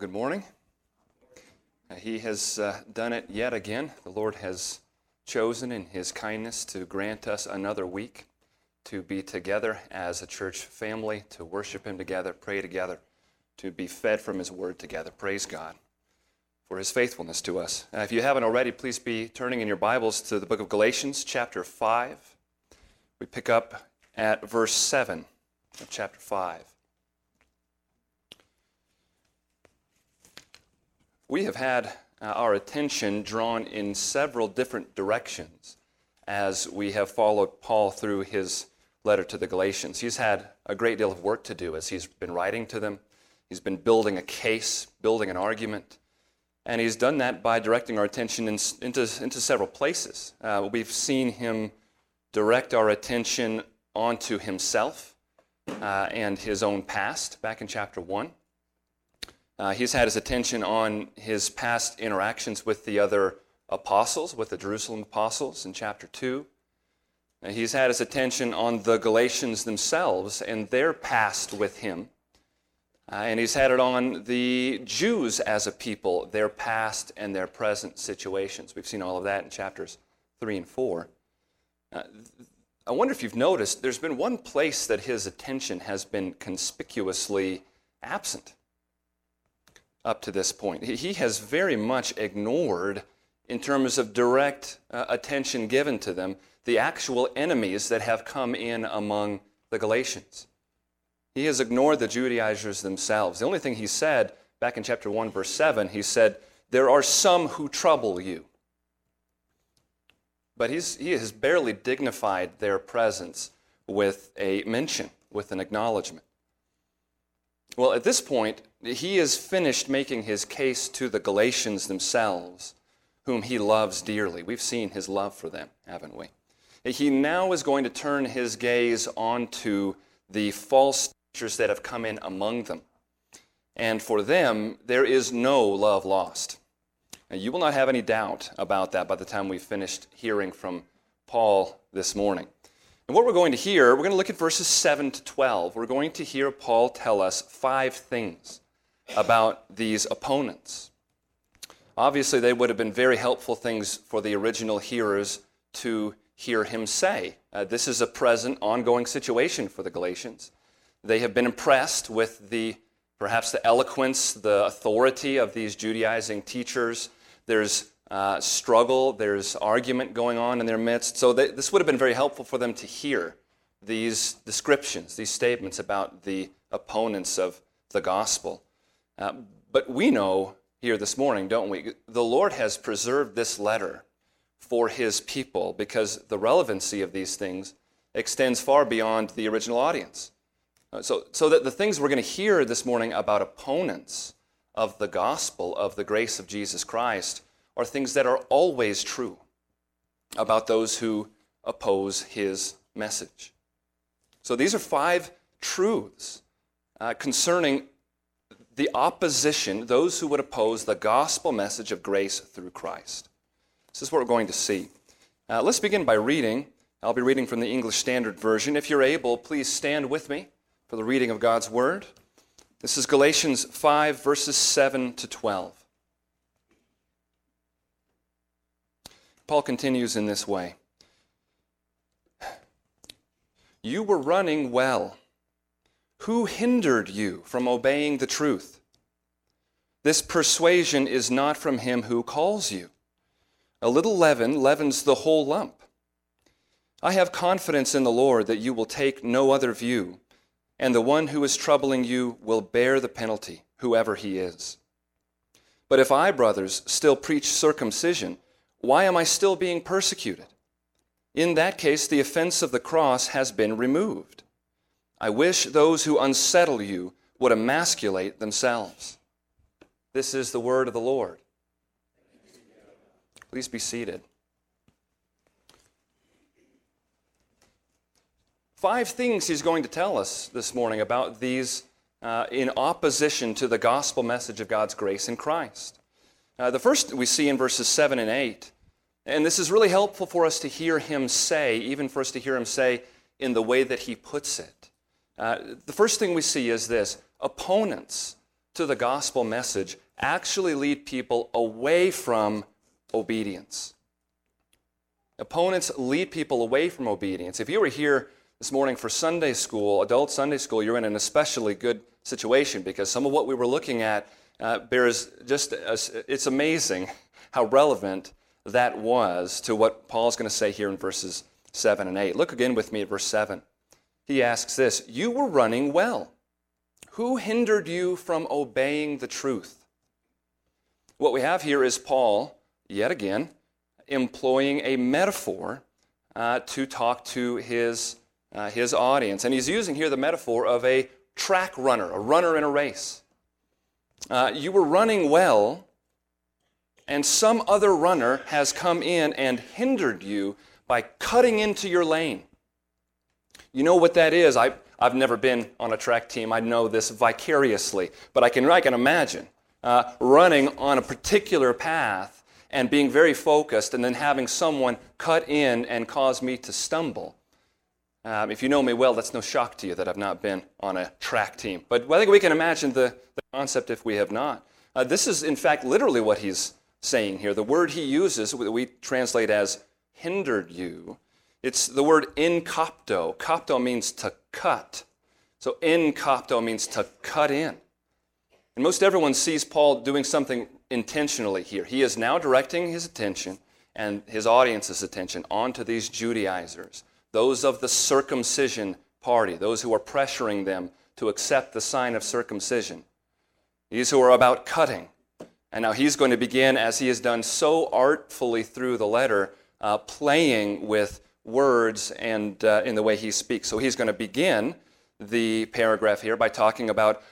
Well, good morning. Uh, he has uh, done it yet again. The Lord has chosen in His kindness to grant us another week to be together as a church family, to worship Him together, pray together, to be fed from His Word together. Praise God for His faithfulness to us. Uh, if you haven't already, please be turning in your Bibles to the book of Galatians, chapter 5. We pick up at verse 7 of chapter 5. We have had uh, our attention drawn in several different directions as we have followed Paul through his letter to the Galatians. He's had a great deal of work to do as he's been writing to them. He's been building a case, building an argument, and he's done that by directing our attention in, into, into several places. Uh, we've seen him direct our attention onto himself uh, and his own past back in chapter 1. Uh, he's had his attention on his past interactions with the other apostles, with the Jerusalem apostles in chapter 2. And he's had his attention on the Galatians themselves and their past with him. Uh, and he's had it on the Jews as a people, their past and their present situations. We've seen all of that in chapters 3 and 4. Uh, I wonder if you've noticed, there's been one place that his attention has been conspicuously absent up to this point. He has very much ignored, in terms of direct uh, attention given to them, the actual enemies that have come in among the Galatians. He has ignored the Judaizers themselves. The only thing he said back in chapter 1, verse 7, he said, There are some who trouble you. But he's, he has barely dignified their presence with a mention, with an acknowledgement. Well, at this point, he has finished making his case to the Galatians themselves, whom he loves dearly. We've seen his love for them, haven't we? He now is going to turn his gaze onto the false teachers that have come in among them. And for them, there is no love lost. You will not have any doubt about that by the time we've finished hearing from Paul this morning. And what we're going to hear, we're going to look at verses 7 to 12. We're going to hear Paul tell us five things about these opponents. Obviously, they would have been very helpful things for the original hearers to hear him say. Uh, this is a present, ongoing situation for the Galatians. They have been impressed with the perhaps the eloquence, the authority of these Judaizing teachers. There's uh, struggle, there's argument going on in their midst. So they, this would have been very helpful for them to hear these descriptions, these statements about the opponents of the gospel. Uh, but we know here this morning, don't we? The Lord has preserved this letter for his people because the relevancy of these things extends far beyond the original audience. Uh, so, so that the things we're going to hear this morning about opponents of the gospel of the grace of Jesus Christ are things that are always true about those who oppose his message. So these are five truths uh, concerning the opposition, those who would oppose the gospel message of grace through Christ. This is what we're going to see. Uh, let's begin by reading. I'll be reading from the English Standard Version. If you're able, please stand with me for the reading of God's Word. This is Galatians 5, verses 7 to 12. Paul continues in this way You were running well. Who hindered you from obeying the truth? This persuasion is not from him who calls you. A little leaven leavens the whole lump. I have confidence in the Lord that you will take no other view, and the one who is troubling you will bear the penalty, whoever he is. But if I, brothers, still preach circumcision, why am I still being persecuted? In that case, the offense of the cross has been removed. I wish those who unsettle you would emasculate themselves. This is the word of the Lord. Please be seated. Five things he's going to tell us this morning about these uh, in opposition to the gospel message of God's grace in Christ. Uh, the first we see in verses 7 and 8, and this is really helpful for us to hear him say, even for us to hear him say in the way that he puts it. Uh, the first thing we see is this opponents to the gospel message actually lead people away from obedience. Opponents lead people away from obedience. If you were here this morning for Sunday school, adult Sunday school, you're in an especially good situation because some of what we were looking at uh, bears just, a, it's amazing how relevant that was to what Paul's going to say here in verses 7 and 8. Look again with me at verse 7. He asks this You were running well. Who hindered you from obeying the truth? What we have here is Paul, yet again, employing a metaphor uh, to talk to his, uh, his audience. And he's using here the metaphor of a track runner, a runner in a race. Uh, you were running well, and some other runner has come in and hindered you by cutting into your lane. You know what that is? I, I've never been on a track team. I know this vicariously, but I can, I can imagine uh, running on a particular path and being very focused and then having someone cut in and cause me to stumble. Um, if you know me well, that's no shock to you that I've not been on a track team. But I think we can imagine the, the concept if we have not. Uh, this is, in fact, literally what he's saying here. The word he uses, we translate as hindered you, it's the word enkopto. Kopto means to cut. So enkopto means to cut in. And most everyone sees Paul doing something intentionally here. He is now directing his attention and his audience's attention onto these Judaizers, those of the circumcision party, those who are pressuring them to accept the sign of circumcision, these who are about cutting, and now he's going to begin, as he has done so artfully through the letter, uh, playing with words and uh, in the way he speaks. So he's going to begin the paragraph here by talking about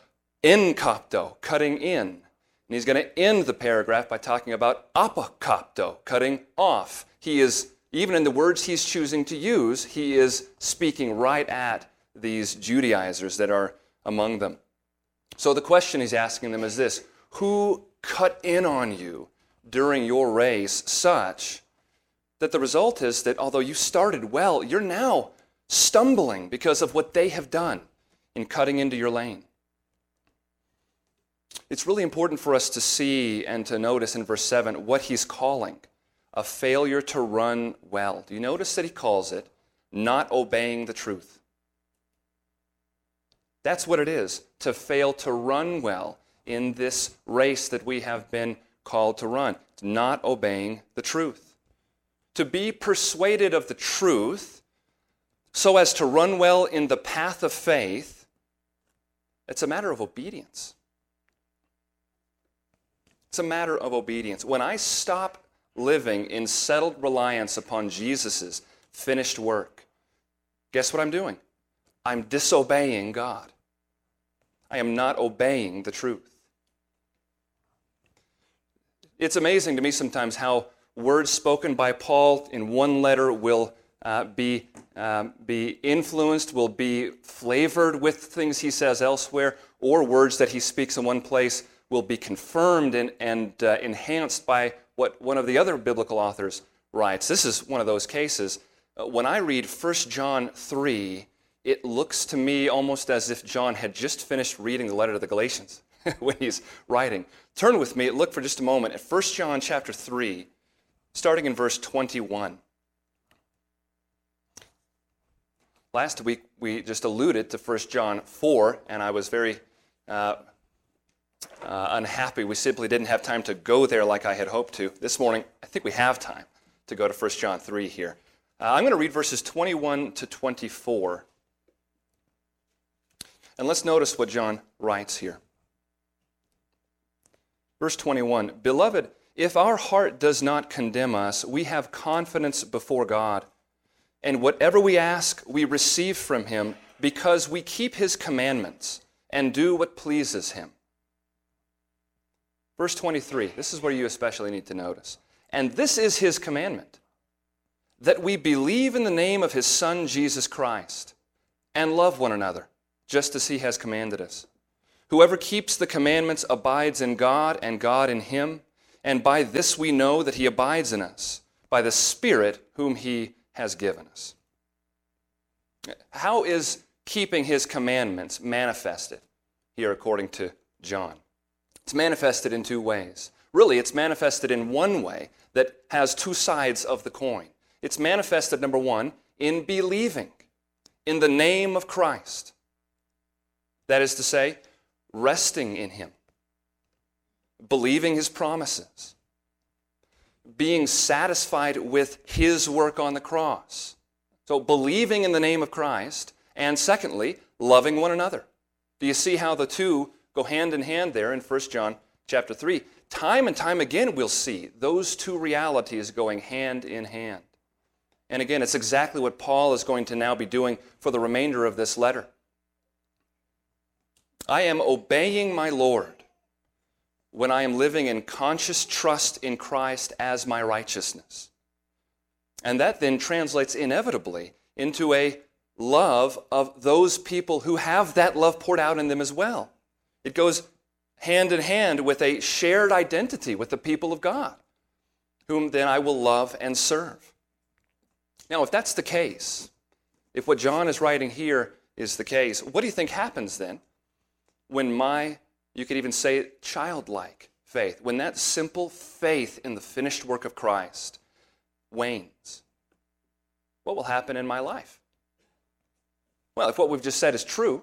enkopto, cutting in. And he's going to end the paragraph by talking about apokopto, cutting off. He is, even in the words he's choosing to use, he is speaking right at these Judaizers that are among them. So the question he's asking them is this Who cut in on you during your race such that the result is that although you started well, you're now stumbling because of what they have done in cutting into your lane. It's really important for us to see and to notice in verse 7 what he's calling a failure to run well. Do you notice that he calls it not obeying the truth? That's what it is to fail to run well in this race that we have been called to run, not obeying the truth. To be persuaded of the truth so as to run well in the path of faith, it's a matter of obedience. It's a matter of obedience. When I stop living in settled reliance upon Jesus' finished work, guess what I'm doing? I'm disobeying God. I am not obeying the truth. It's amazing to me sometimes how words spoken by Paul in one letter will uh, be, um, be influenced, will be flavored with things he says elsewhere, or words that he speaks in one place will be confirmed and, and uh, enhanced by what one of the other biblical authors writes. This is one of those cases. Uh, when I read 1 John 3, it looks to me almost as if John had just finished reading the letter to the Galatians. when he's writing. Turn with me, look for just a moment at 1 John chapter 3, starting in verse 21. Last week we just alluded to 1 John 4, and I was very uh, uh, unhappy. We simply didn't have time to go there like I had hoped to. This morning, I think we have time to go to 1 John 3 here. Uh, I'm going to read verses 21 to 24. And let's notice what John writes here. Verse 21 Beloved, if our heart does not condemn us, we have confidence before God. And whatever we ask, we receive from him because we keep his commandments and do what pleases him. Verse 23, this is where you especially need to notice. And this is his commandment that we believe in the name of his Son, Jesus Christ, and love one another, just as he has commanded us. Whoever keeps the commandments abides in God, and God in him. And by this we know that he abides in us, by the Spirit whom he has given us. How is keeping his commandments manifested here according to John? It's manifested in two ways. Really, it's manifested in one way that has two sides of the coin. It's manifested, number one, in believing in the name of Christ. That is to say, resting in Him, believing His promises, being satisfied with His work on the cross. So, believing in the name of Christ, and secondly, loving one another. Do you see how the two go hand in hand there in 1 John chapter 3? Time and time again, we'll see those two realities going hand in hand. And again, it's exactly what Paul is going to now be doing for the remainder of this letter. I am obeying my Lord when I am living in conscious trust in Christ as my righteousness. And that then translates inevitably into a love of those people who have that love poured out in them as well. It goes hand in hand with a shared identity with the people of God, whom then I will love and serve. Now, if that's the case, if what John is writing here is the case, what do you think happens then when my, you could even say, it, childlike faith, when that simple faith in the finished work of Christ wanes? What will happen in my life? Well, if what we've just said is true,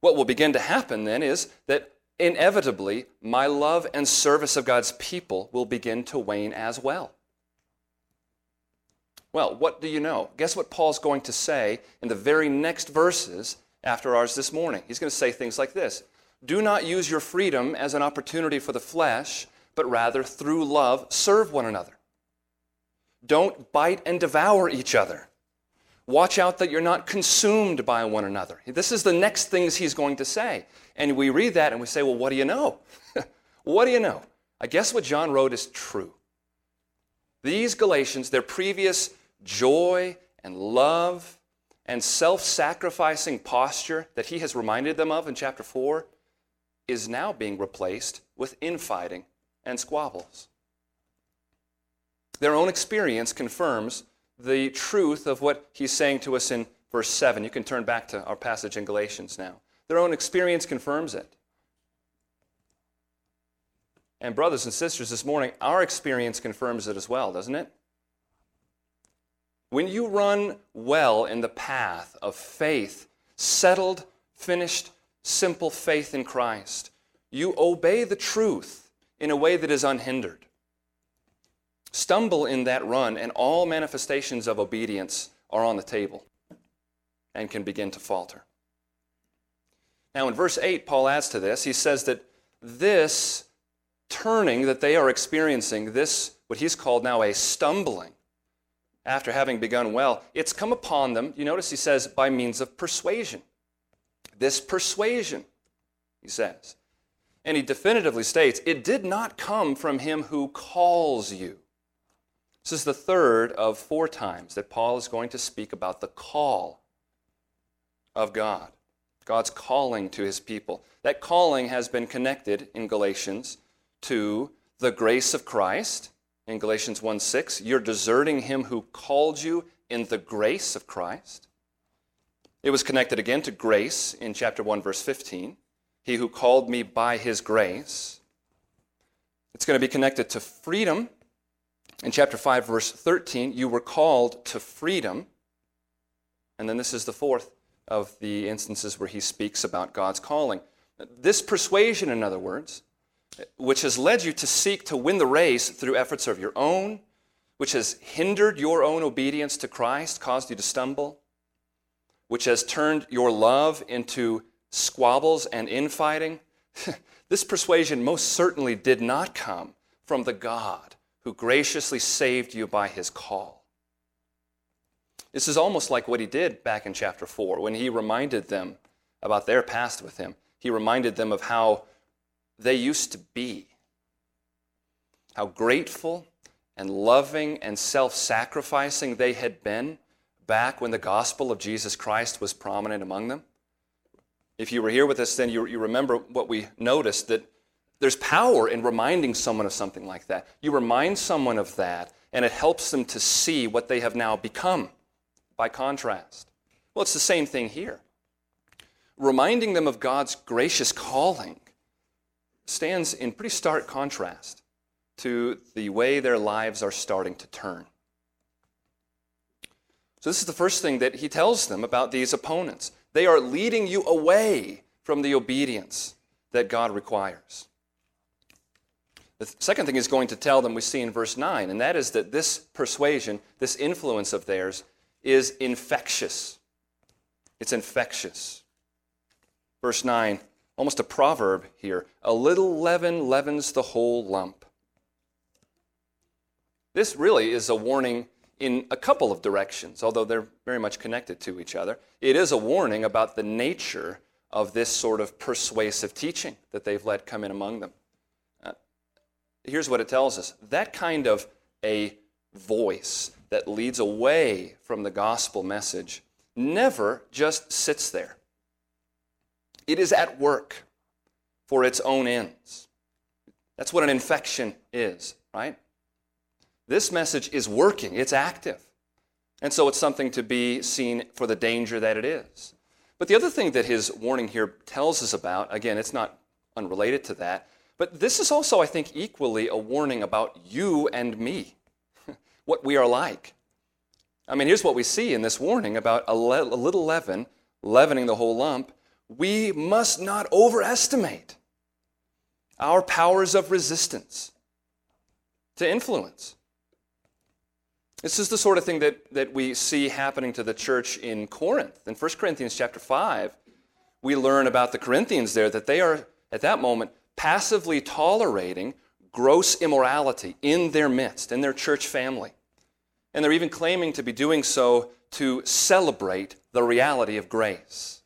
what will begin to happen then is that inevitably my love and service of God's people will begin to wane as well. Well, what do you know? Guess what Paul's going to say in the very next verses after ours this morning? He's going to say things like this Do not use your freedom as an opportunity for the flesh, but rather through love serve one another. Don't bite and devour each other. Watch out that you're not consumed by one another. This is the next things he's going to say. And we read that and we say, well, what do you know? what do you know? I guess what John wrote is true. These Galatians, their previous joy and love and self sacrificing posture that he has reminded them of in chapter 4 is now being replaced with infighting and squabbles. Their own experience confirms the truth of what he's saying to us in verse 7. You can turn back to our passage in Galatians now. Their own experience confirms it. And, brothers and sisters, this morning, our experience confirms it as well, doesn't it? When you run well in the path of faith, settled, finished, simple faith in Christ, you obey the truth in a way that is unhindered. Stumble in that run, and all manifestations of obedience are on the table and can begin to falter. Now, in verse 8, Paul adds to this, he says that this turning that they are experiencing, this, what he's called now a stumbling, after having begun well, it's come upon them, you notice he says, by means of persuasion. This persuasion, he says. And he definitively states, it did not come from him who calls you. This is the third of four times that Paul is going to speak about the call of God, God's calling to his people. That calling has been connected in Galatians to the grace of Christ in Galatians 1 6. You're deserting him who called you in the grace of Christ. It was connected again to grace in chapter 1, verse 15. He who called me by his grace. It's going to be connected to freedom. In chapter 5, verse 13, you were called to freedom. And then this is the fourth of the instances where he speaks about God's calling. This persuasion, in other words, which has led you to seek to win the race through efforts of your own, which has hindered your own obedience to Christ, caused you to stumble, which has turned your love into squabbles and infighting. this persuasion most certainly did not come from the God who graciously saved you by his call. This is almost like what he did back in chapter 4 when he reminded them about their past with him. He reminded them of how they used to be. How grateful and loving and self sacrificing they had been back when the gospel of Jesus Christ was prominent among them. If you were here with us then, you, you remember what we noticed that there's power in reminding someone of something like that. You remind someone of that, and it helps them to see what they have now become by contrast. Well, it's the same thing here. Reminding them of God's gracious calling stands in pretty stark contrast to the way their lives are starting to turn. So, this is the first thing that he tells them about these opponents. They are leading you away from the obedience that God requires. The second thing he's going to tell them, we see in verse 9, and that is that this persuasion, this influence of theirs, is infectious. It's infectious. Verse 9, almost a proverb here a little leaven leavens the whole lump. This really is a warning in a couple of directions, although they're very much connected to each other. It is a warning about the nature of this sort of persuasive teaching that they've let come in among them. Here's what it tells us that kind of a voice that leads away from the gospel message never just sits there, it is at work for its own ends. That's what an infection is, right? This message is working, it's active. And so it's something to be seen for the danger that it is. But the other thing that his warning here tells us about, again, it's not unrelated to that, but this is also, I think, equally a warning about you and me, what we are like. I mean, here's what we see in this warning about a, le- a little leaven leavening the whole lump. We must not overestimate our powers of resistance to influence. This is the sort of thing that, that we see happening to the church in Corinth. In 1 Corinthians chapter 5, we learn about the Corinthians there that they are, at that moment, passively tolerating gross immorality in their midst, in their church family. And they're even claiming to be doing so to celebrate the reality of grace.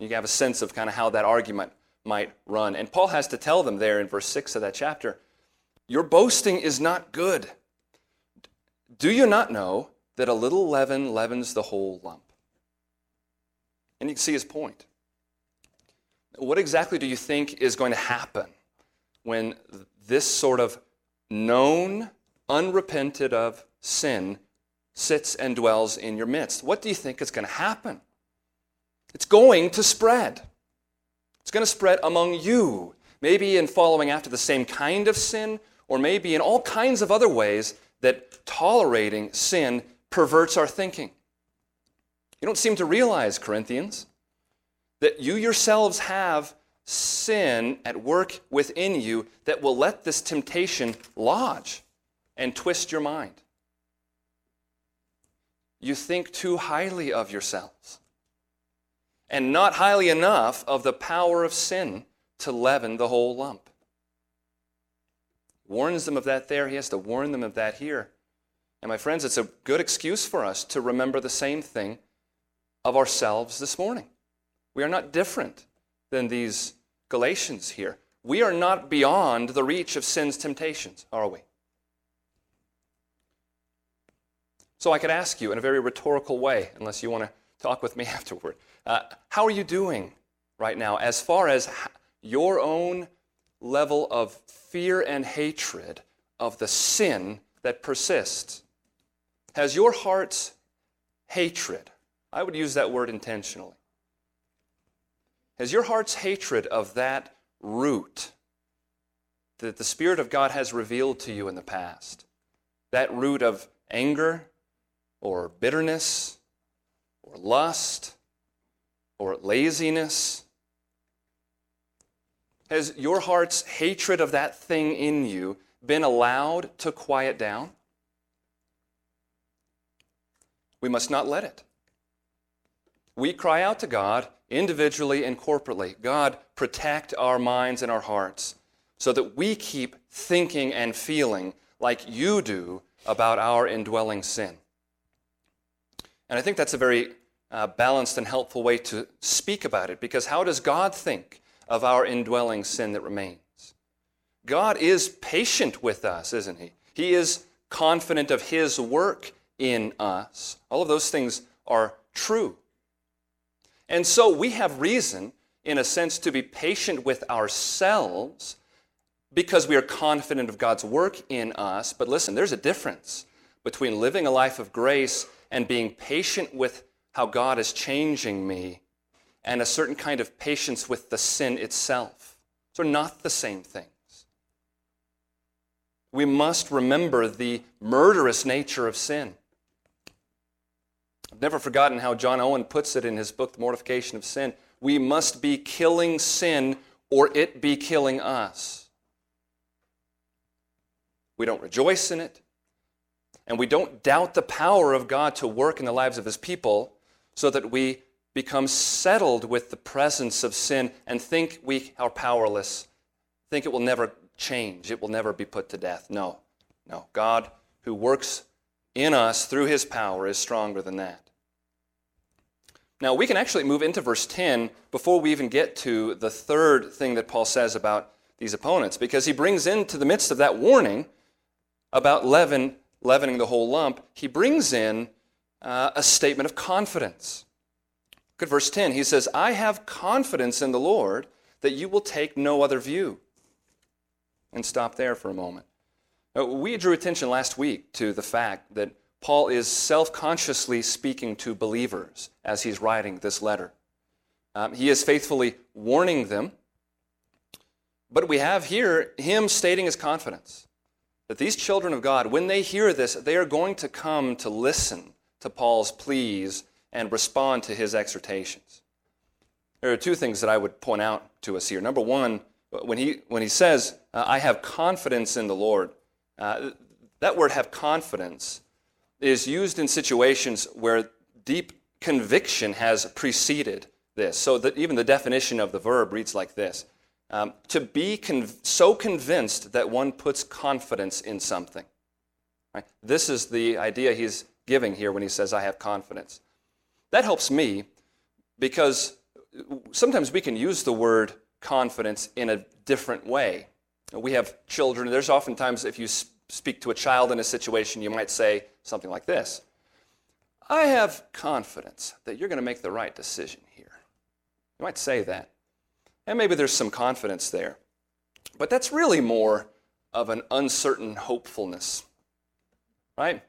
You have a sense of kind of how that argument might run. And Paul has to tell them there in verse 6 of that chapter your boasting is not good. Do you not know that a little leaven leavens the whole lump? And you can see his point. What exactly do you think is going to happen when this sort of known, unrepented of sin sits and dwells in your midst? What do you think is going to happen? It's going to spread. It's going to spread among you, maybe in following after the same kind of sin, or maybe in all kinds of other ways that tolerating sin perverts our thinking. You don't seem to realize, Corinthians, that you yourselves have sin at work within you that will let this temptation lodge and twist your mind. You think too highly of yourselves and not highly enough of the power of sin to leaven the whole lump warns them of that there. He has to warn them of that here. And my friends, it's a good excuse for us to remember the same thing of ourselves this morning. We are not different than these Galatians here. We are not beyond the reach of sin's temptations, are we? So I could ask you in a very rhetorical way, unless you want to talk with me afterward. Uh, how are you doing right now as far as your own level of fear and hatred of the sin that persists? Has your heart's hatred, I would use that word intentionally, has your heart's hatred of that root that the Spirit of God has revealed to you in the past, that root of anger or bitterness or lust or laziness, has your heart's hatred of that thing in you been allowed to quiet down? We must not let it. We cry out to God individually and corporately God, protect our minds and our hearts so that we keep thinking and feeling like you do about our indwelling sin. And I think that's a very uh, balanced and helpful way to speak about it because how does God think of our indwelling sin that remains. God is patient with us, isn't He? He is confident of His work in us. All of those things are true. And so we have reason, in a sense, to be patient with ourselves because we are confident of God's work in us. But listen, there's a difference between living a life of grace and being patient with how God is changing me and a certain kind of patience with the sin itself. Are not the same things. We must remember the murderous nature of sin. I've never forgotten how John Owen puts it in his book, The Mortification of Sin. We must be killing sin or it be killing us. We don't rejoice in it, and we don't doubt the power of God to work in the lives of his people so that we become settled with the presence of sin and think we are powerless, think it will never change, it will never be put to death. No, no. God, who works in us through his power, is stronger than that. Now, we can actually move into verse 10 before we even get to the third thing that Paul says about these opponents, because he brings into the midst of that warning about leaven, leavening the whole lump, he brings in uh, a statement of confidence. Look at verse 10. He says, I have confidence in the Lord that you will take no other view. And stop there for a moment. Now, we drew attention last week to the fact that Paul is self consciously speaking to believers as he's writing this letter. Um, he is faithfully warning them, but we have here him stating his confidence that these children of God, when they hear this, they are going to come to listen to Paul's pleas and respond to his exhortations. There are two things that I would point out to us here. Number one, when he, when he says, uh, I have confidence in the Lord, uh, that word have confidence is used in situations where deep conviction has preceded this. So that even the definition of the verb reads like this um, To be so convinced that one puts confidence in something. Right? This is the idea he's giving here when he says, I have confidence. That helps me because sometimes we can use the word confidence in a different way. We have children. There's oftentimes, if you speak to a child in a situation, you might say something like this I have confidence that you're going to make the right decision here. You might say that. And maybe there's some confidence there. But that's really more of an uncertain hopefulness, right?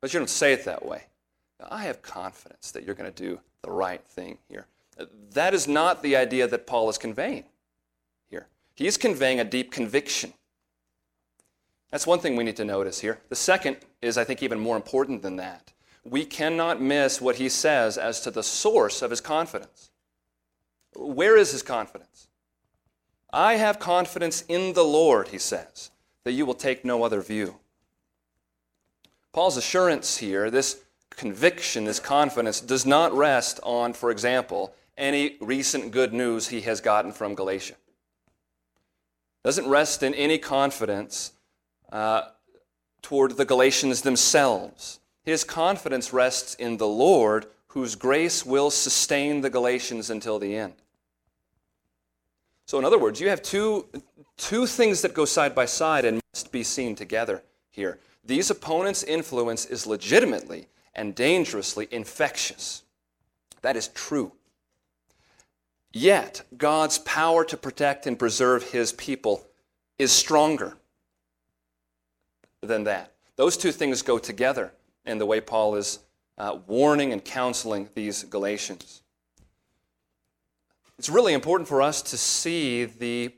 But you don't say it that way. I have confidence that you're going to do the right thing here. That is not the idea that Paul is conveying. He is conveying a deep conviction. That's one thing we need to notice here. The second is, I think, even more important than that. We cannot miss what he says as to the source of his confidence. Where is his confidence? I have confidence in the Lord, he says, that you will take no other view. Paul's assurance here, this conviction, this confidence, does not rest on, for example, any recent good news he has gotten from Galatia. Doesn't rest in any confidence uh, toward the Galatians themselves. His confidence rests in the Lord, whose grace will sustain the Galatians until the end. So, in other words, you have two, two things that go side by side and must be seen together here. These opponents' influence is legitimately and dangerously infectious. That is true. Yet, God's power to protect and preserve his people is stronger than that. Those two things go together in the way Paul is uh, warning and counseling these Galatians. It's really important for us to see the,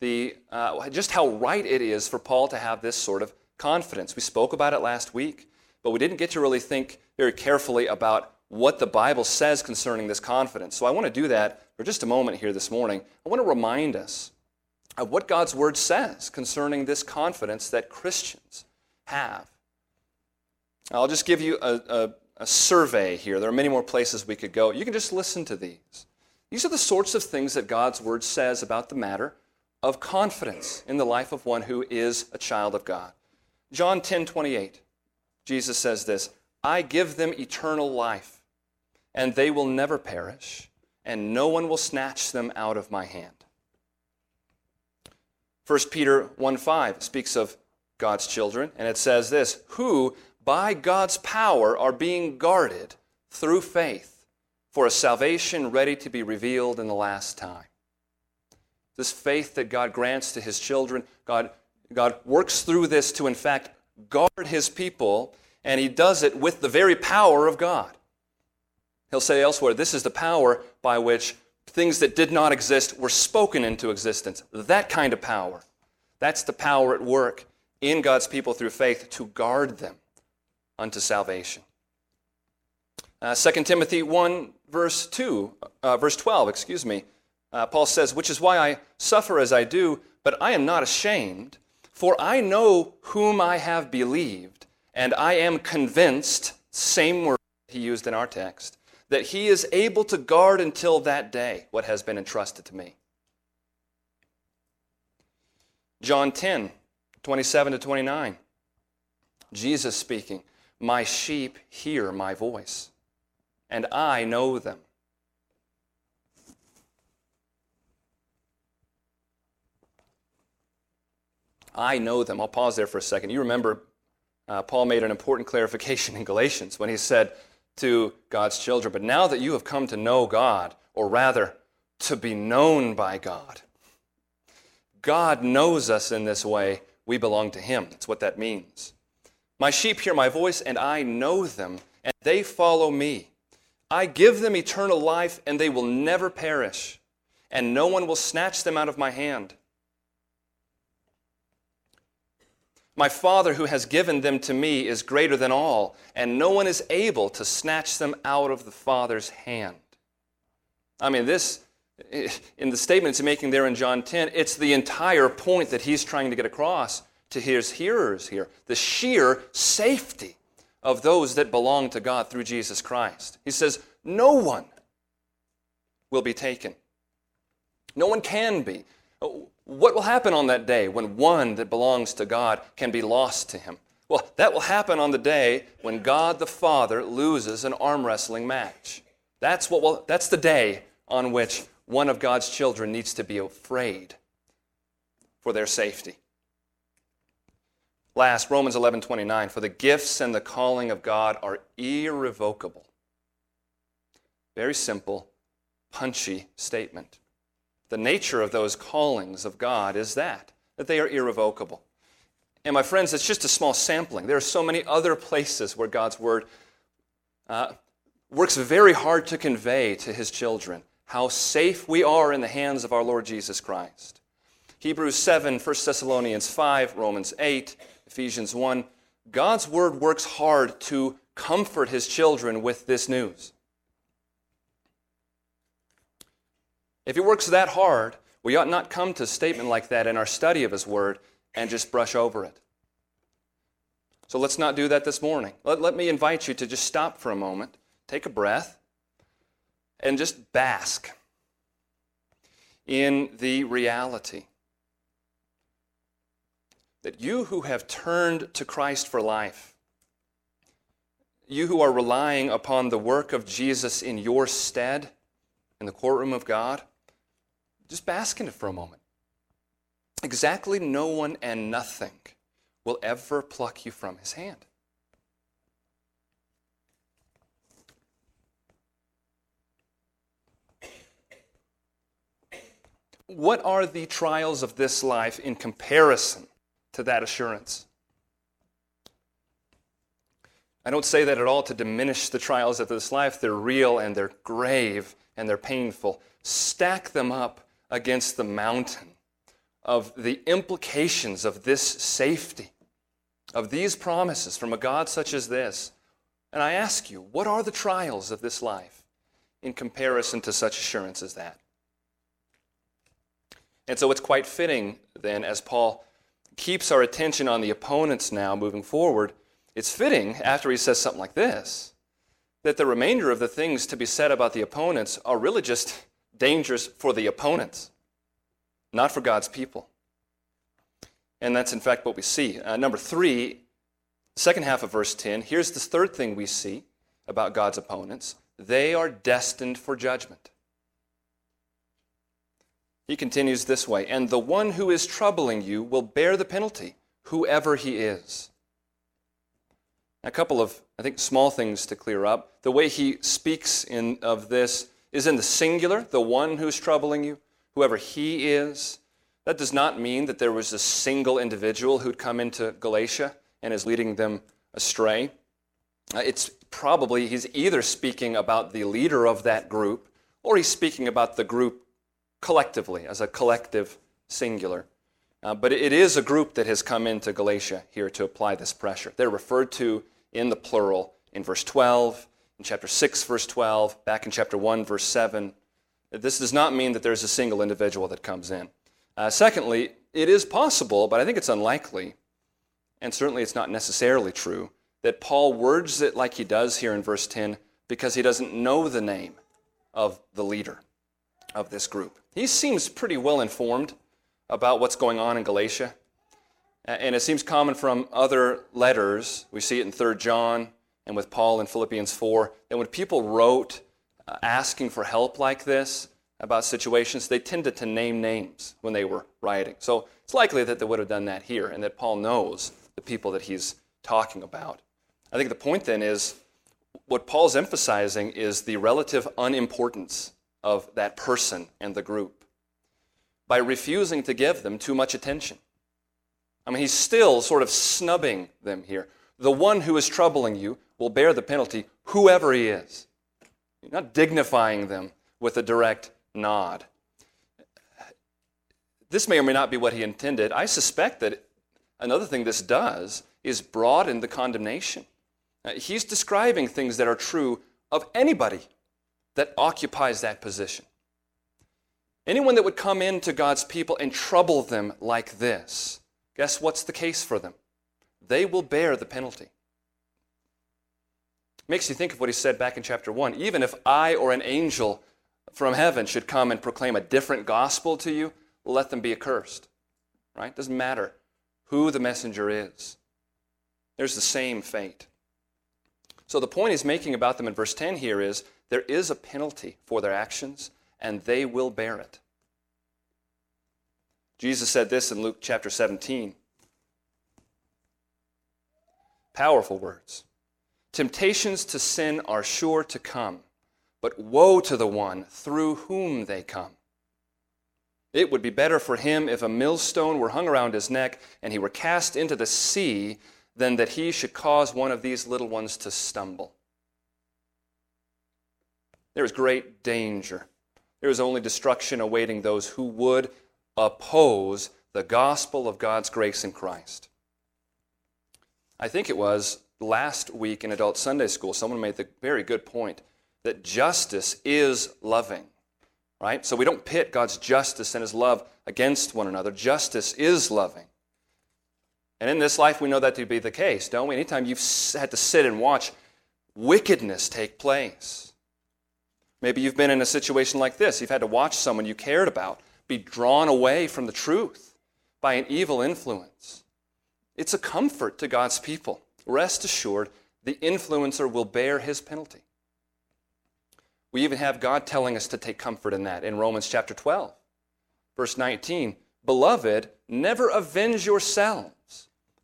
the, uh, just how right it is for Paul to have this sort of confidence. We spoke about it last week, but we didn't get to really think very carefully about what the Bible says concerning this confidence. So I want to do that for just a moment here this morning. I want to remind us of what God's Word says concerning this confidence that Christians have. I'll just give you a, a, a, survey here. There are many more places we could go. You can just listen to these. These are the sorts of things that God's Word says about the matter of confidence in the life of one who is a child of God. John 10 28, Jesus says this I give them eternal life, and they will never perish, and no one will snatch them out of my hand. 1 Peter 1 5 speaks of God's children, and it says this who, by God's power, are being guarded through faith for a salvation ready to be revealed in the last time. This faith that God grants to his children, God, God works through this to, in fact, guard his people, and he does it with the very power of God. He'll say elsewhere, this is the power by which things that did not exist were spoken into existence. That kind of power. That's the power at work in God's people through faith to guard them unto salvation. Uh, 2 Timothy 1, verse 2, uh, verse 12, excuse me. Uh, Paul says, Which is why I suffer as I do, but I am not ashamed, for I know whom I have believed, and I am convinced, same word he used in our text, that he is able to guard until that day what has been entrusted to me. John 10, 27 to 29. Jesus speaking, My sheep hear my voice, and I know them. I know them. I'll pause there for a second. You remember uh, Paul made an important clarification in Galatians when he said to God's children, But now that you have come to know God, or rather, to be known by God, God knows us in this way. We belong to Him. That's what that means. My sheep hear my voice, and I know them, and they follow me. I give them eternal life, and they will never perish, and no one will snatch them out of my hand. My Father who has given them to me is greater than all, and no one is able to snatch them out of the Father's hand. I mean, this, in the statement he's making there in John 10, it's the entire point that he's trying to get across to his hearers here the sheer safety of those that belong to God through Jesus Christ. He says, No one will be taken. No one can be. What will happen on that day when one that belongs to God can be lost to him? Well, that will happen on the day when God the Father loses an arm wrestling match. That's, what will, that's the day on which one of God's children needs to be afraid for their safety. Last, Romans 11:29, for the gifts and the calling of God are irrevocable. Very simple, punchy statement. The nature of those callings of God is that, that they are irrevocable. And my friends, it's just a small sampling. There are so many other places where God's word uh, works very hard to convey to his children how safe we are in the hands of our Lord Jesus Christ. Hebrews 7, 1 Thessalonians 5, Romans 8, Ephesians 1. God's word works hard to comfort his children with this news. If he works that hard, we ought not come to a statement like that in our study of his word and just brush over it. So let's not do that this morning. Let, let me invite you to just stop for a moment, take a breath, and just bask in the reality that you who have turned to Christ for life, you who are relying upon the work of Jesus in your stead in the courtroom of God, just bask in it for a moment. Exactly no one and nothing will ever pluck you from his hand. What are the trials of this life in comparison to that assurance? I don't say that at all to diminish the trials of this life. They're real and they're grave and they're painful. Stack them up against the mountain of the implications of this safety, of these promises from a God such as this. And I ask you, what are the trials of this life in comparison to such assurance as that? And so it's quite fitting then, as Paul keeps our attention on the opponents now moving forward, it's fitting after he says something like this that the remainder of the things to be said about the opponents are really just dangerous for the opponents, not for God's people. And that's in fact what we see. Uh, number three, second half of verse 10, here's the third thing we see about God's opponents they are destined for judgment. He continues this way And the one who is troubling you will bear the penalty, whoever he is. A couple of, I think, small things to clear up. The way he speaks in, of this is in the singular, the one who's troubling you, whoever he is. That does not mean that there was a single individual who'd come into Galatia and is leading them astray. Uh, it's probably, he's either speaking about the leader of that group or he's speaking about the group collectively, as a collective singular. Uh, but it is a group that has come into Galatia here to apply this pressure. They're referred to in the plural in verse 12, in chapter 6, verse 12, back in chapter 1, verse 7. This does not mean that there's a single individual that comes in. Uh, secondly, it is possible, but I think it's unlikely, and certainly it's not necessarily true, that Paul words it like he does here in verse 10 because he doesn't know the name of the leader of this group. He seems pretty well informed about what's going on in Galatia. And it seems common from other letters. We see it in 3 John and with Paul in Philippians 4 that when people wrote uh, asking for help like this about situations, they tended to name names when they were writing. So it's likely that they would have done that here and that Paul knows the people that he's talking about. I think the point then is what Paul's emphasizing is the relative unimportance of that person and the group by refusing to give them too much attention. I mean, he's still sort of snubbing them here. The one who is troubling you will bear the penalty, whoever he is. You're not dignifying them with a direct nod. This may or may not be what he intended. I suspect that another thing this does is broaden the condemnation. Uh, he's describing things that are true of anybody that occupies that position. Anyone that would come into God's people and trouble them like this, guess what's the case for them? They will bear the penalty. Makes you think of what he said back in chapter 1. Even if I or an angel from heaven should come and proclaim a different gospel to you, let them be accursed. Right? Doesn't matter who the messenger is. There's the same fate. So the point he's making about them in verse 10 here is there is a penalty for their actions, and they will bear it. Jesus said this in Luke chapter 17. Powerful words. Temptations to sin are sure to come, but woe to the one through whom they come. It would be better for him if a millstone were hung around his neck and he were cast into the sea than that he should cause one of these little ones to stumble. There is great danger. There is only destruction awaiting those who would oppose the gospel of God's grace in Christ. I think it was last week in adult Sunday school, someone made the very good point that justice is loving, right? So we don't pit God's justice and his love against one another. Justice is loving. And in this life, we know that to be the case, don't we? Anytime you've had to sit and watch wickedness take place, maybe you've been in a situation like this. You've had to watch someone you cared about be drawn away from the truth by an evil influence. It's a comfort to God's people. Rest assured, the influencer will bear his penalty. We even have God telling us to take comfort in that in Romans chapter 12, verse 19. Beloved, never avenge yourselves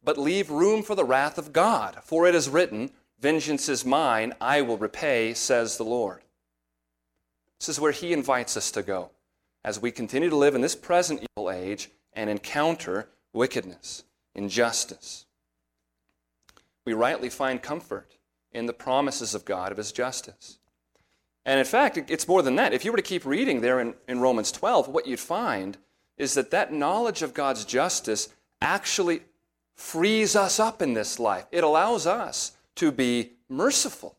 but leave room for the wrath of God. For it is written, Vengeance is mine, I will repay, says the Lord. This is where He invites us to go as we continue to live in this present evil age and encounter wickedness, injustice. We rightly find comfort in the promises of God of His justice. And in fact, it's more than that. If you were to keep reading there in, in Romans 12, what you'd find is that that knowledge of God's justice actually frees us up in this life. It allows us to be merciful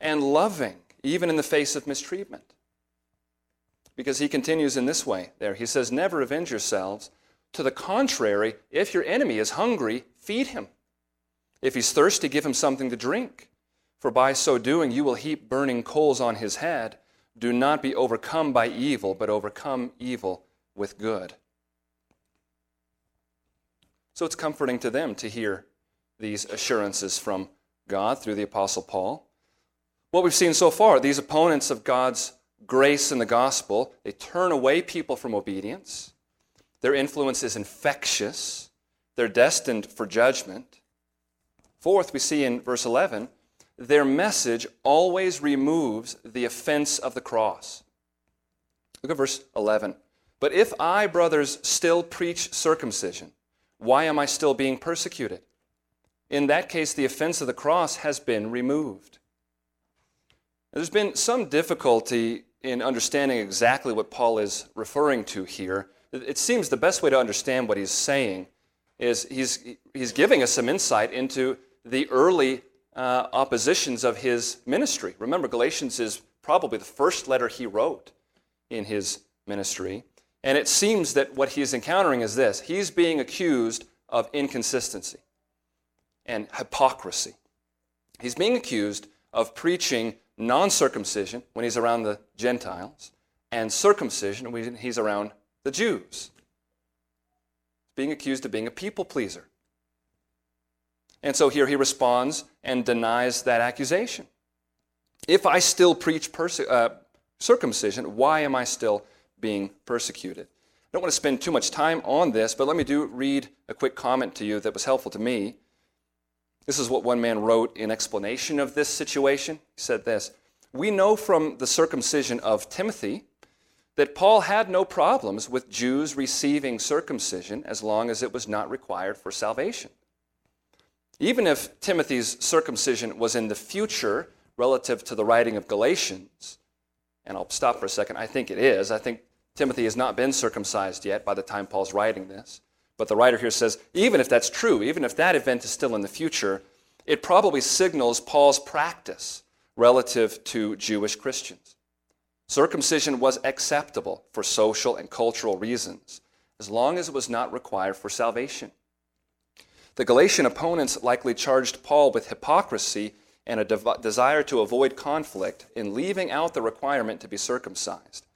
and loving, even in the face of mistreatment. Because he continues in this way there. He says, Never avenge yourselves. To the contrary, if your enemy is hungry, feed him. If he's thirsty, give him something to drink. For by so doing, you will heap burning coals on his head. Do not be overcome by evil, but overcome evil with good. So it's comforting to them to hear these assurances from God through the Apostle Paul. What we've seen so far, these opponents of God's grace in the gospel, they turn away people from obedience. Their influence is infectious. They're destined for judgment. Fourth, we see in verse 11, their message always removes the offense of the cross. Look at verse 11. But if I, brothers, still preach circumcision, why am I still being persecuted? In that case, the offense of the cross has been removed. There's been some difficulty in understanding exactly what Paul is referring to here, it seems the best way to understand what he's saying is he's, he's giving us some insight into the early uh, oppositions of his ministry. Remember, Galatians is probably the first letter he wrote in his ministry. And it seems that what he's encountering is this he's being accused of inconsistency and hypocrisy. He's being accused of preaching non circumcision when he's around the Gentiles and circumcision when he's around the Jews. Being accused of being a people pleaser. And so here he responds and denies that accusation. If I still preach perse- uh, circumcision, why am I still being persecuted? I don't want to spend too much time on this, but let me do read a quick comment to you that was helpful to me. This is what one man wrote in explanation of this situation. He said this We know from the circumcision of Timothy that Paul had no problems with Jews receiving circumcision as long as it was not required for salvation. Even if Timothy's circumcision was in the future relative to the writing of Galatians, and I'll stop for a second, I think it is. I think Timothy has not been circumcised yet by the time Paul's writing this. But the writer here says, even if that's true, even if that event is still in the future, it probably signals Paul's practice relative to Jewish Christians. Circumcision was acceptable for social and cultural reasons, as long as it was not required for salvation. The Galatian opponents likely charged Paul with hypocrisy and a de- desire to avoid conflict in leaving out the requirement to be circumcised.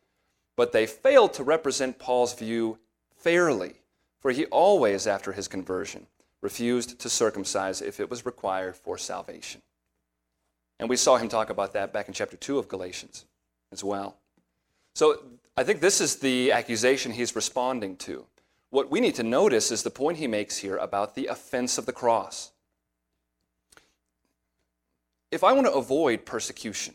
But they failed to represent Paul's view fairly, for he always, after his conversion, refused to circumcise if it was required for salvation. And we saw him talk about that back in chapter 2 of Galatians as well. So I think this is the accusation he's responding to. What we need to notice is the point he makes here about the offense of the cross. If I want to avoid persecution,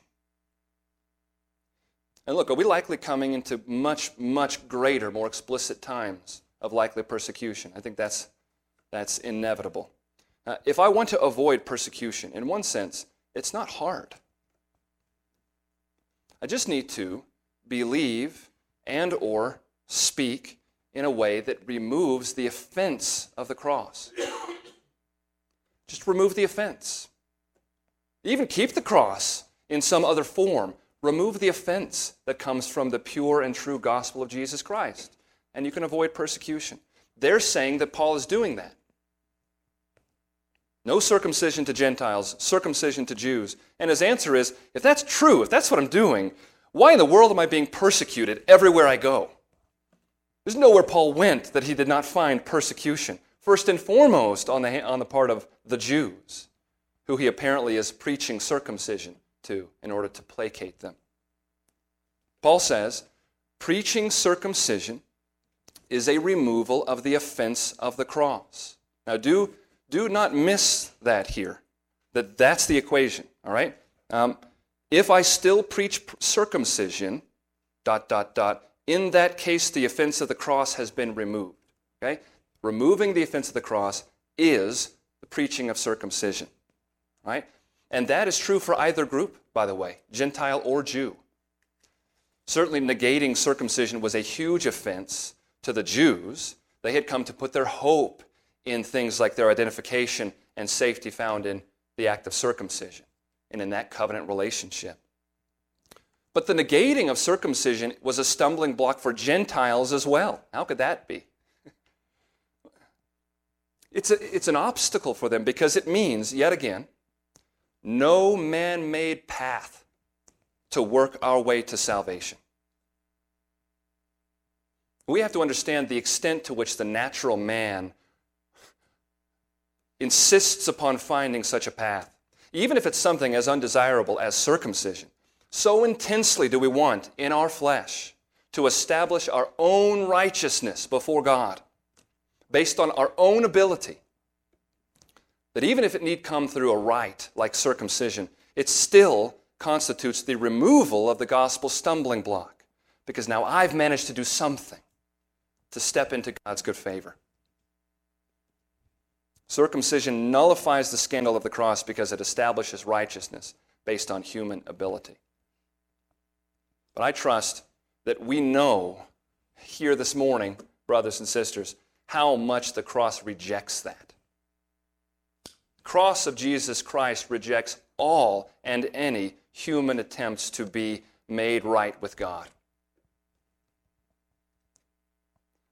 and look, are we likely coming into much, much greater, more explicit times of likely persecution? I think that's, that's inevitable. Uh, if I want to avoid persecution, in one sense, it's not hard. I just need to believe and or speak in a way that removes the offense of the cross. Just remove the offense. Even keep the cross in some other form. Remove the offense that comes from the pure and true gospel of Jesus Christ, and you can avoid persecution. They're saying that Paul is doing that. No circumcision to Gentiles, circumcision to Jews. And his answer is if that's true, if that's what I'm doing, why in the world am I being persecuted everywhere I go? There's nowhere Paul went that he did not find persecution. First and foremost, on the, on the part of the Jews, who he apparently is preaching circumcision to in order to placate them. Paul says, preaching circumcision is a removal of the offense of the cross. Now, do, do not miss that here, that that's the equation, all right? Um, if I still preach circumcision, dot, dot, dot, in that case, the offense of the cross has been removed. Okay? Removing the offense of the cross is the preaching of circumcision. Right? And that is true for either group, by the way, Gentile or Jew. Certainly, negating circumcision was a huge offense to the Jews. They had come to put their hope in things like their identification and safety found in the act of circumcision and in that covenant relationship. But the negating of circumcision was a stumbling block for Gentiles as well. How could that be? It's, a, it's an obstacle for them because it means, yet again, no man made path to work our way to salvation. We have to understand the extent to which the natural man insists upon finding such a path, even if it's something as undesirable as circumcision. So intensely do we want in our flesh to establish our own righteousness before God based on our own ability that even if it need come through a rite like circumcision, it still constitutes the removal of the gospel stumbling block because now I've managed to do something to step into God's good favor. Circumcision nullifies the scandal of the cross because it establishes righteousness based on human ability. But I trust that we know here this morning, brothers and sisters, how much the cross rejects that. The cross of Jesus Christ rejects all and any human attempts to be made right with God.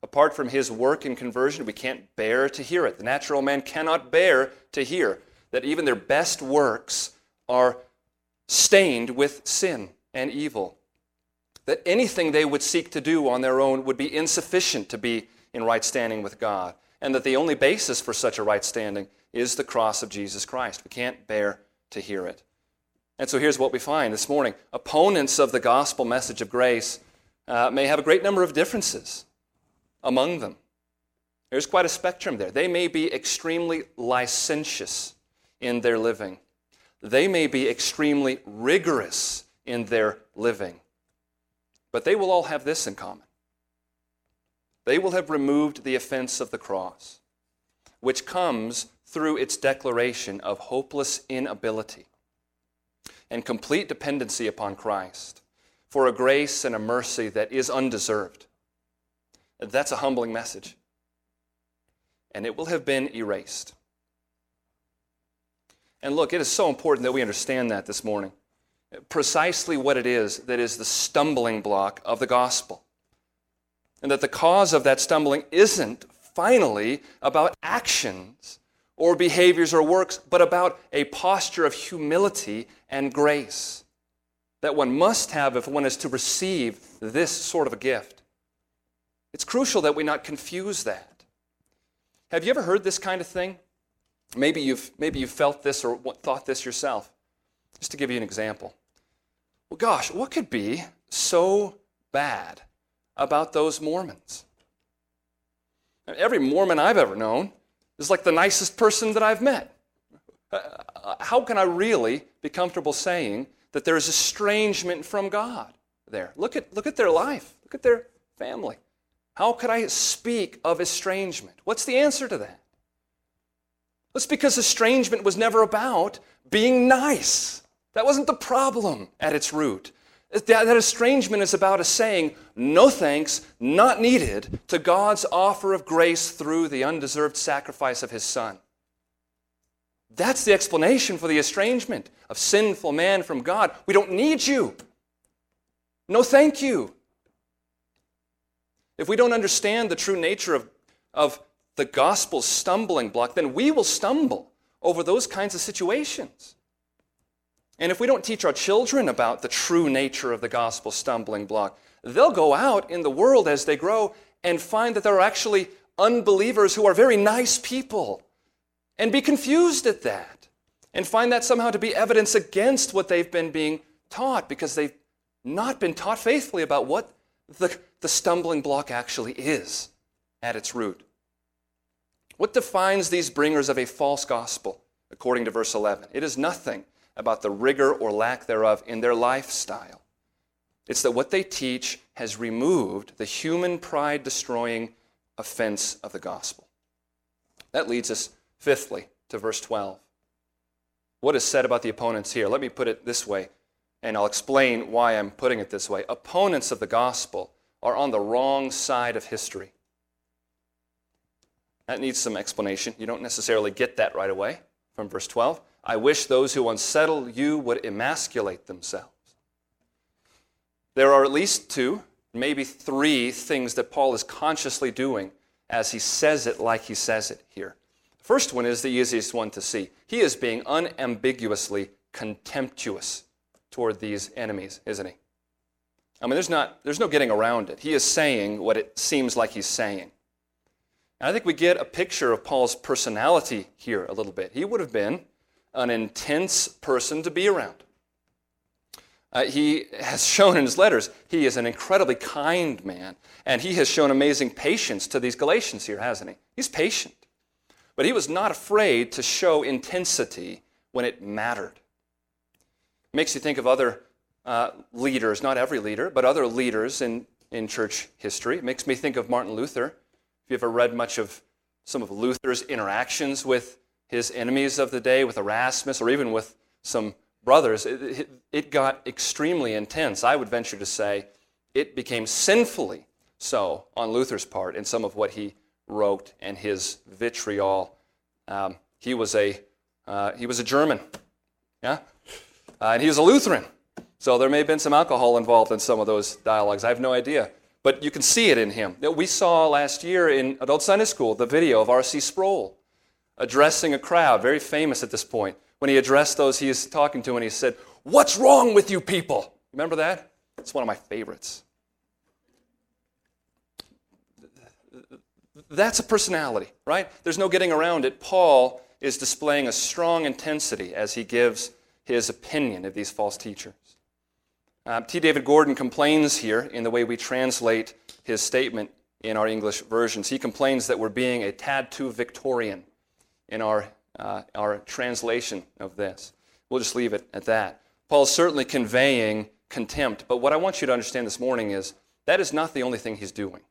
Apart from his work in conversion, we can't bear to hear it. The natural man cannot bear to hear that even their best works are stained with sin and evil. That anything they would seek to do on their own would be insufficient to be in right standing with God. And that the only basis for such a right standing is the cross of Jesus Christ. We can't bear to hear it. And so here's what we find this morning opponents of the gospel message of grace uh, may have a great number of differences among them. There's quite a spectrum there. They may be extremely licentious in their living, they may be extremely rigorous in their living. But they will all have this in common they will have removed the offense of the cross, which comes through its declaration of hopeless inability and complete dependency upon Christ for a grace and a mercy that is undeserved. That's a humbling message. And it will have been erased. And look, it is so important that we understand that this morning. Precisely what it is that is the stumbling block of the gospel. And that the cause of that stumbling isn't finally about actions or behaviors or works, but about a posture of humility and grace that one must have if one is to receive this sort of a gift. It's crucial that we not confuse that. Have you ever heard this kind of thing? Maybe you've, maybe you've felt this or thought this yourself. Just to give you an example. Well, gosh, what could be so bad about those Mormons? Every Mormon I've ever known is like the nicest person that I've met. Uh, how can I really be comfortable saying that there is estrangement from God there? Look at, look at their life, look at their family. How could I speak of estrangement? What's the answer to that? That's because estrangement was never about being nice. That wasn't the problem at its root. That, estrangement is about a saying, no thanks, not needed, to God's offer of grace through the undeserved sacrifice of his Son. That's the explanation for the estrangement of sinful man from God. We don't need you. No thank you. If we don't understand the true nature of, of the gospel's stumbling block, then we will stumble over those kinds of situations. And if we don't teach our children about the true nature of the gospel stumbling block, they'll go out in the world as they grow and find that there are actually unbelievers who are very nice people and be confused at that and find that somehow to be evidence against what they've been being taught because they've not been taught faithfully about what the, the stumbling block actually is at its root. What defines these bringers of a false gospel, according to verse 11? It is nothing about the rigor or lack thereof in their lifestyle. It's that what they teach has removed the human pride destroying offense of the gospel. That leads us, fifthly, to verse 12. What is said about the opponents here? Let me put it this way, and I'll explain why I'm putting it this way. Opponents of the gospel are on the wrong side of history. That needs some explanation. You don't necessarily get that right away from verse 12. I wish those who unsettle you would emasculate themselves. There are at least two, maybe three things that Paul is consciously doing as he says it like he says it here. The first one is the easiest one to see. He is being unambiguously contemptuous toward these enemies, isn't he? I mean, there's, not, there's no getting around it. He is saying what it seems like he's saying. And I think we get a picture of Paul's personality here a little bit. He would have been an intense person to be around. Uh, he has shown in his letters he is an incredibly kind man, and he has shown amazing patience to these Galatians here, hasn't he? He's patient. But he was not afraid to show intensity when it mattered. It makes you think of other uh, leaders, not every leader, but other leaders in, in church history. It makes me think of Martin Luther. If you ever read much of some of Luther's interactions with his enemies of the day, with Erasmus, or even with some brothers, it, it, got extremely intense. I would venture to say it became sinfully so on Luther's part in some of what he wrote and his vitriol. Um, he was a uh, he was a German, yeah, uh, and he was a Lutheran. So there may have been some alcohol involved in some of those dialogues. I have no idea, but you can see it in him. We saw last year in Adult Sunday School the video of R.C. Sproul addressing a crowd, very famous at this point. When he addressed those he was talking to, and he said, "What's wrong with you people?" Remember that? It's one of my favorites. That's a personality, right? There's no getting around it. Paul is displaying a strong intensity as he gives his opinion of these false teachers. Uh, T. David Gordon complains here in the way we translate his statement in our English versions. He complains that we're being a tad too Victorian in our, uh, our translation of this. We'll just leave it at that. Paul's certainly conveying contempt, but what I want you to understand this morning is that is not the only thing he's doing.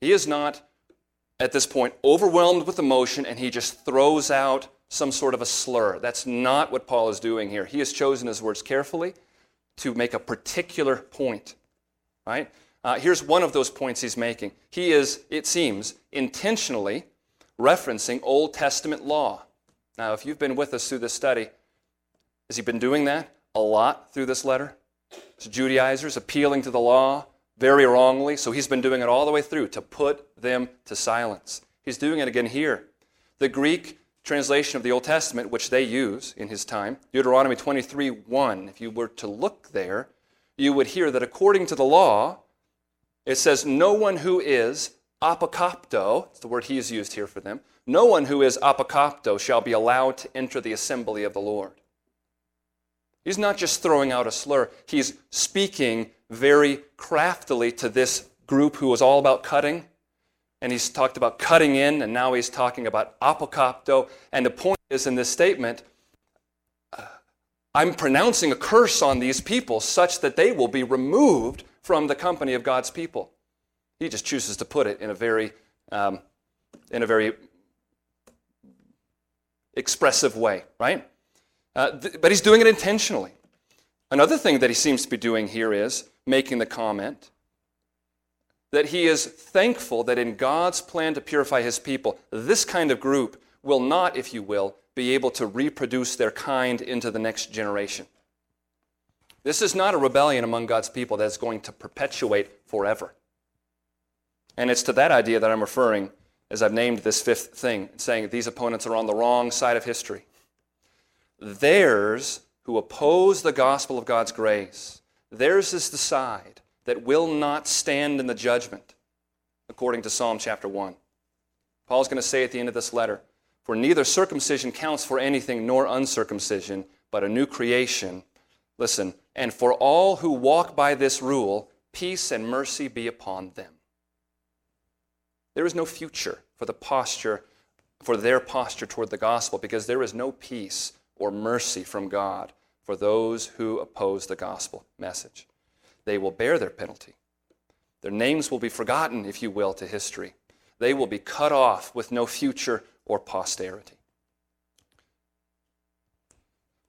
He is not at this point overwhelmed with emotion and he just throws out some sort of a slur. That's not what Paul is doing here. He has chosen his words carefully to make a particular point. Right? Uh, here's one of those points he's making. He is, it seems, intentionally referencing Old Testament law. Now, if you've been with us through this study, has he been doing that a lot through this letter? Judaizers appealing to the law, very wrongly. So he's been doing it all the way through to put them to silence. He's doing it again here. The Greek translation of the Old Testament, which they use in his time, Deuteronomy 23 1, if you were to look there, you would hear that according to the law, it says, No one who is apokopto, it's the word he has used here for them, no one who is apokopto shall be allowed to enter the assembly of the Lord. He's not just throwing out a slur, he's speaking very craftily to this group who was all about cutting. And he's talked about cutting in, and now he's talking about apokopto. And the point is in this statement, uh, I'm pronouncing a curse on these people such that they will be removed from the company of God's people. He just chooses to put it in a very, um, in a very expressive way, right? Uh, th- but he's doing it intentionally. Another thing that he seems to be doing here is making the comment that he is thankful that in God's plan to purify his people, this kind of group will not, if you will, be able to reproduce their kind into the next generation. This is not a rebellion among God's people that's going to perpetuate forever. And it's to that idea that I'm referring as I've named this fifth thing, saying these opponents are on the wrong side of history. Theirs who oppose the gospel of God's grace Theirs is the side that will not stand in the judgment, according to Psalm chapter 1. Paul's going to say at the end of this letter, For neither circumcision counts for anything nor uncircumcision, but a new creation. Listen, and for all who walk by this rule, peace and mercy be upon them. There is no future for the posture, for their posture toward the gospel, because there is no peace or mercy from God for those who oppose the gospel message. They will bear their penalty. Their names will be forgotten, if you will, to history. They will be cut off with no future or posterity.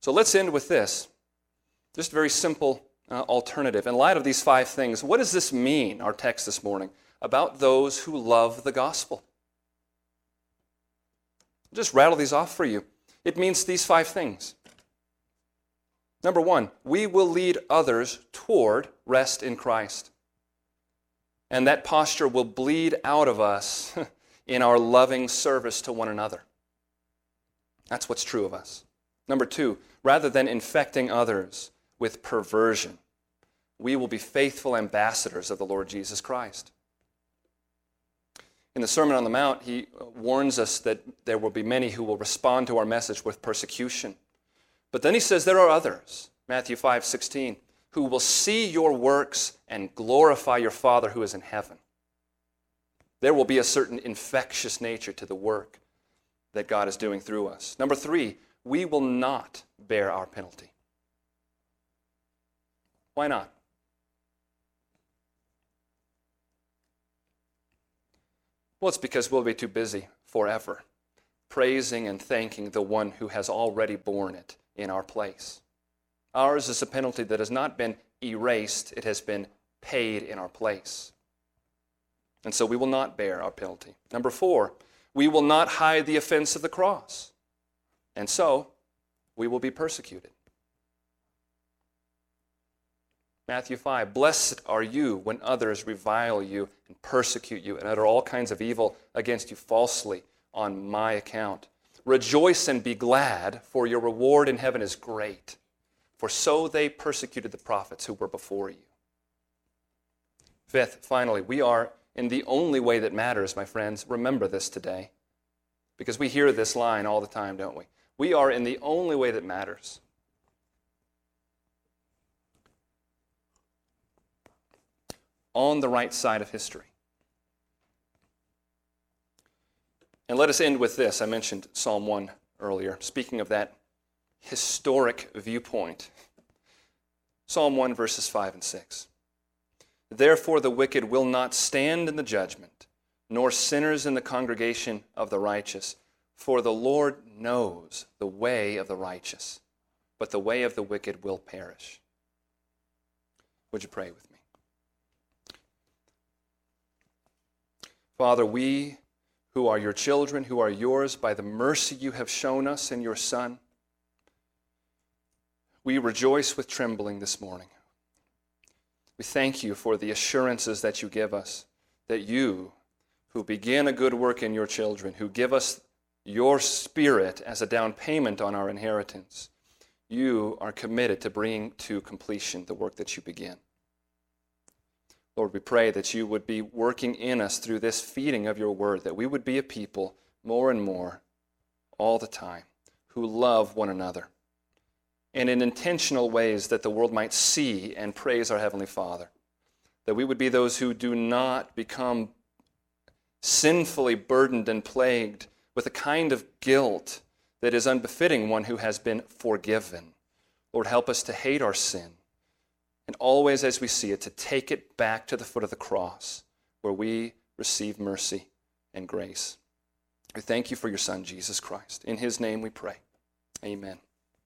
So let's end with this. Just a very simple uh, alternative. In light of these five things, what does this mean, our text this morning, about those who love the gospel? I'll just rattle these off for you. It means these five things. Number one, we will lead others toward rest in Christ. And that posture will bleed out of us in our loving service to one another. That's what's true of us. Number two, rather than infecting others with perversion, we will be faithful ambassadors of the Lord Jesus Christ. In the Sermon on the Mount, he uh, warns us that there will be many who will respond to our message with persecution. But then he says there are others, Matthew 5 16, who will see your works and glorify your Father who is in heaven. There will be a certain infectious nature to the work that God is doing through us. Number three, we will not bear our penalty. Why not? Well, it's because we'll be too busy forever praising and thanking the one who has already borne it in our place. Ours is a penalty that has not been erased, it has been paid in our place. And so we will not bear our penalty. Number four, we will not hide the offense of the cross. And so we will be persecuted. Matthew 5 Blessed are you when others revile you and persecute you and utter all kinds of evil against you falsely on my account. Rejoice and be glad, for your reward in heaven is great. For so they persecuted the prophets who were before you. Fifth, finally, we are in the only way that matters, my friends. Remember this today. Because we hear this line all the time, don't we? We are in the only way that matters. On the right side of history. And let us end with this. I mentioned Psalm 1 earlier, speaking of that historic viewpoint. Psalm 1, verses 5 and 6. Therefore, the wicked will not stand in the judgment, nor sinners in the congregation of the righteous. For the Lord knows the way of the righteous, but the way of the wicked will perish. Would you pray with me? Father, we who are your children, who are yours by the mercy you have shown us in your Son, we rejoice with trembling this morning. We thank you for the assurances that you give us, that you, who begin a good work in your children, who give us your spirit as a down payment on our inheritance, you are committed to bringing to completion the work that you begin. Lord, we pray that you would be working in us through this feeding of your word, that we would be a people more and more all the time who love one another and in intentional ways that the world might see and praise our Heavenly Father. That we would be those who do not become sinfully burdened and plagued with a kind of guilt that is unbefitting one who has been forgiven. Lord, help us to hate our sin and always, as we see it, to take it back to the foot of the cross where we receive mercy and grace. We thank you for your Son, Jesus Christ. In his name we pray. Amen.